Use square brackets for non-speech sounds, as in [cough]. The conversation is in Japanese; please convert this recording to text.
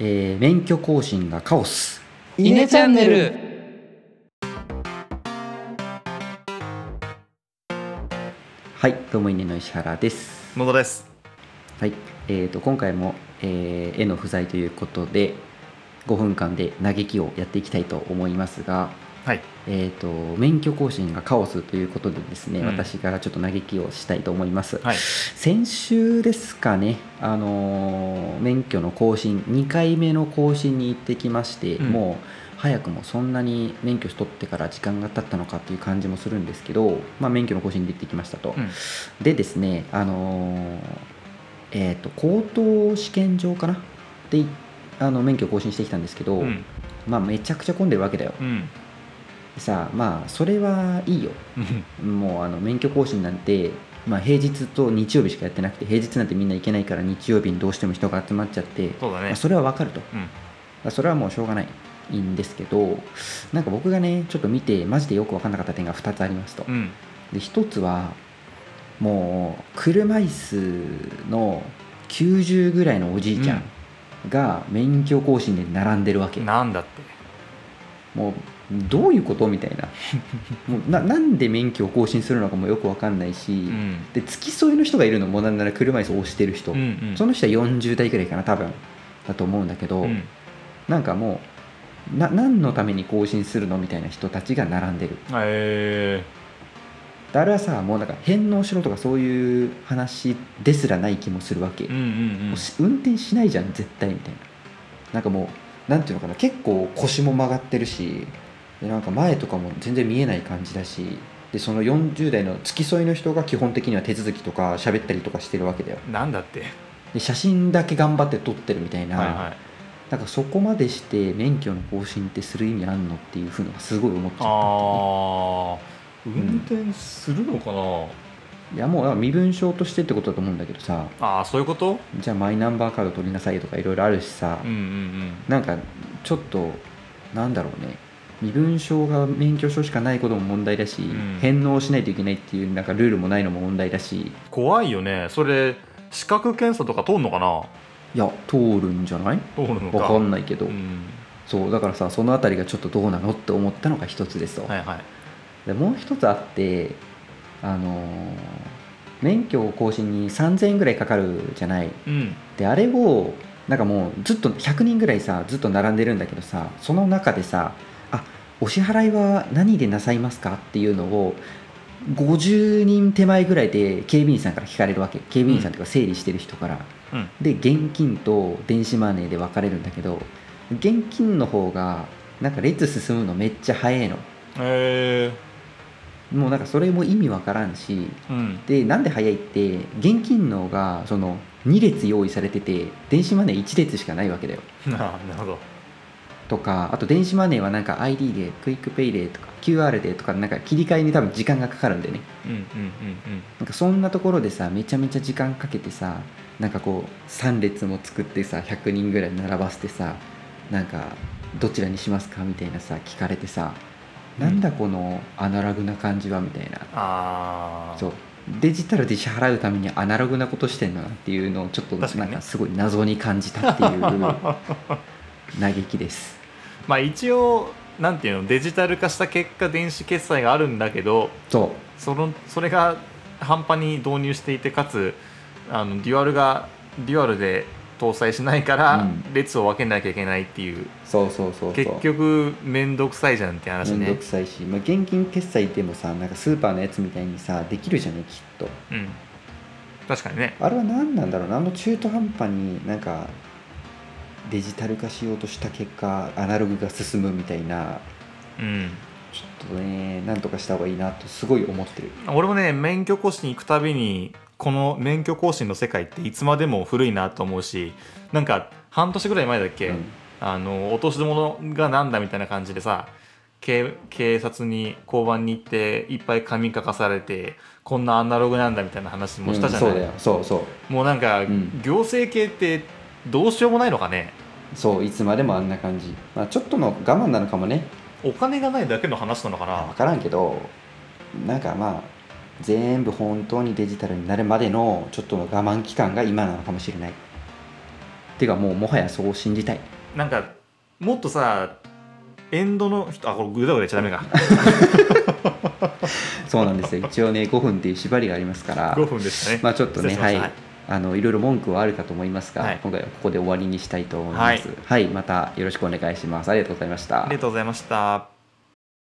えー免許更新がカオス。イネチャンネル。はいどうも稲の石原です。野田です。はいえー、と今回も、えー絵の不在ということで5分間で嘆きをやっていきたいと思いますがはい。えー、と免許更新がカオスということでですね、うん。私からちょっと嘆きをしたいと思います、はい。先週ですかね、あのー免許の更新2回目の更新に行ってきまして、うん。もう早くもそんなに免許取ってから時間が経ったのかっていう感じもするんですけど、まあ、免許の更新で行ってきましたと、うん。でですね、あのーえー、と高等試験場かな？であの免許更新してきたんですけど、うん。まあ、めちゃくちゃ混んでるわけだよ。うんさあまあそれはいいよ。もうあの免許更新なんて、まあ、平日と日曜日しかやってなくて平日なんてみんな行けないから日曜日にどうしても人が集まっちゃって、そうだね。まあ、それはわかると、うん。まあそれはもうしょうがないいいんですけどなんか僕がねちょっと見てマジでよく分かんなかった点が2つありますと、うん。で1つはもう車椅子の90ぐらいのおじいちゃん。が免許更新で並んでるわけ、なんだって。もうどういうことみたいな。[laughs] もうななんで免許を更新するのかもよく分かんないし、うん。で付き添いの人がいるのもなんなら車椅子を押してる人、うんうん。その人は40代くらいかな多分。だと思うんだけど、うん。なんかもうな何のために更新するのみたいな人たちが並んでる。えであれはさもうなんか返納しろとかそういう話ですらない気もするわけ、ーうんうん。もうし運転しないじゃん絶対みたいな。なんかもうなんていうのかな結構腰も曲がってるしでなんか前とかも全然見えない感じだしでその40代の付き添いの人が基本的には手続きとか喋ったりとかしてるわけだよ。うんなんだって。で写真だけ頑張って撮ってるみたいな、はいはい。なんかそこまでして免許の更新ってする意味あんのっていうふうのがすごい思っちゃったねああ運転するのかな？いやもう身分証としてってことだと思うんだけどさ。ああそういうこと？じゃあマイナンバーカード取りなさいとかいろいろあるしさ、うんうん。なんかちょっとなんだろうね身分証が免許証しかないことも問題だし、ん。返納しないといけないっていうなんかルールもないのも問題だし。怖いよね。それ資格検査とか通んのかな？いや通るんじゃない？通るのか。わかんないけど、うん。そうだからさそのあたりがちょっとどうなのって思ったのが一つですと、はいはい。でもう一つあってあのー免許更新に3000円ぐらいかかるじゃない？うん。であれをなんかもうずっと100人ぐらいさずっと並んでるんだけどさその中でさ「あお支払いは何でなさいますか?」っていうのを50人手前ぐらいで警備員さんから聞かれるわけ。警備員さんというか整理してる人から、うん。で現金と電子マネーで分かれるんだけど現金の方がなんか列進むのめっちゃ早いの。えもうなんかそれも意味わからんしー、うん。でなんで早いって現金の方がその2列用意されてて電子マネー1列しかないわけだよ。[laughs] あなるほどとかあと電子マネーはなんか ID で QUICPay でとか QR でとかなんか切り替えに多分時間がかかるんでね。うんうんうんなんかそんなところでさめちゃめちゃ時間かけてさなんかこう3列も作ってさ100人ぐらい並ばせてさなんかどちらにしますか？みたいなさ聞かれてさなんだこのアナログな感じは？みたいな。そう。デジタルで支払うためにアナログなことしてんのなっていうのをちょっとなんかすごい謎に感じたっていう [laughs] 嘆きです。まあ一応なんていうのデジタル化した結果電子決済があるんだけどそそのそれが半端に導入していてかつあのデュアルがデュアルで搭載しないから、うん。列を分けなきゃいけないっていう。うそうそうそうそう。結局面倒くさいじゃんって話ね。めんどくさいし、まあ、現金決済でもさなんかスーパーのやつみたいにさできるじゃねきっと。うん。確かにね。あれは何なんだろうな。あの中途半端になんかデジタル化しようとした結果アナログが進むみたいなうん。ちょっとねなんとかした方がいいなとすごい思ってる。俺もね免許更新行くたびにこの免許更新の世界っていつまでも古いなと思うしなんか半年ぐらい前だっけ、うん。あの落とし物がなんだみたいな感じでさ警警察に交番に行っていっぱい紙書かされてこんなアナログなんだみたいな話もしたじゃない、うんそうだよ。そうそう。もうなんか、ん。行政系ってどうしようもないのかね。そういつまでもあんな感じ、まあ、ちょっとの我慢なのかもね。お金がないだけの話なのかな。分からんけどなんかまあ全部本当にデジタルになるまでのちょっとの我慢期間が今なのかもしれない。ていうかもうもはやそう信じたい。なんかもっとさエンドの人あこれグダグダ言っちゃダメか。[laughs] そうなんですよ。一応ね5分っていう縛りがありますから。5分でしたね。まあちょっとねはいあのいろいろ文句はあるかと思いますが、はい。今回はここで終わりにしたいと思います。はい。はい、またよろしくお願いします。ありがとうございました。ありがとうございました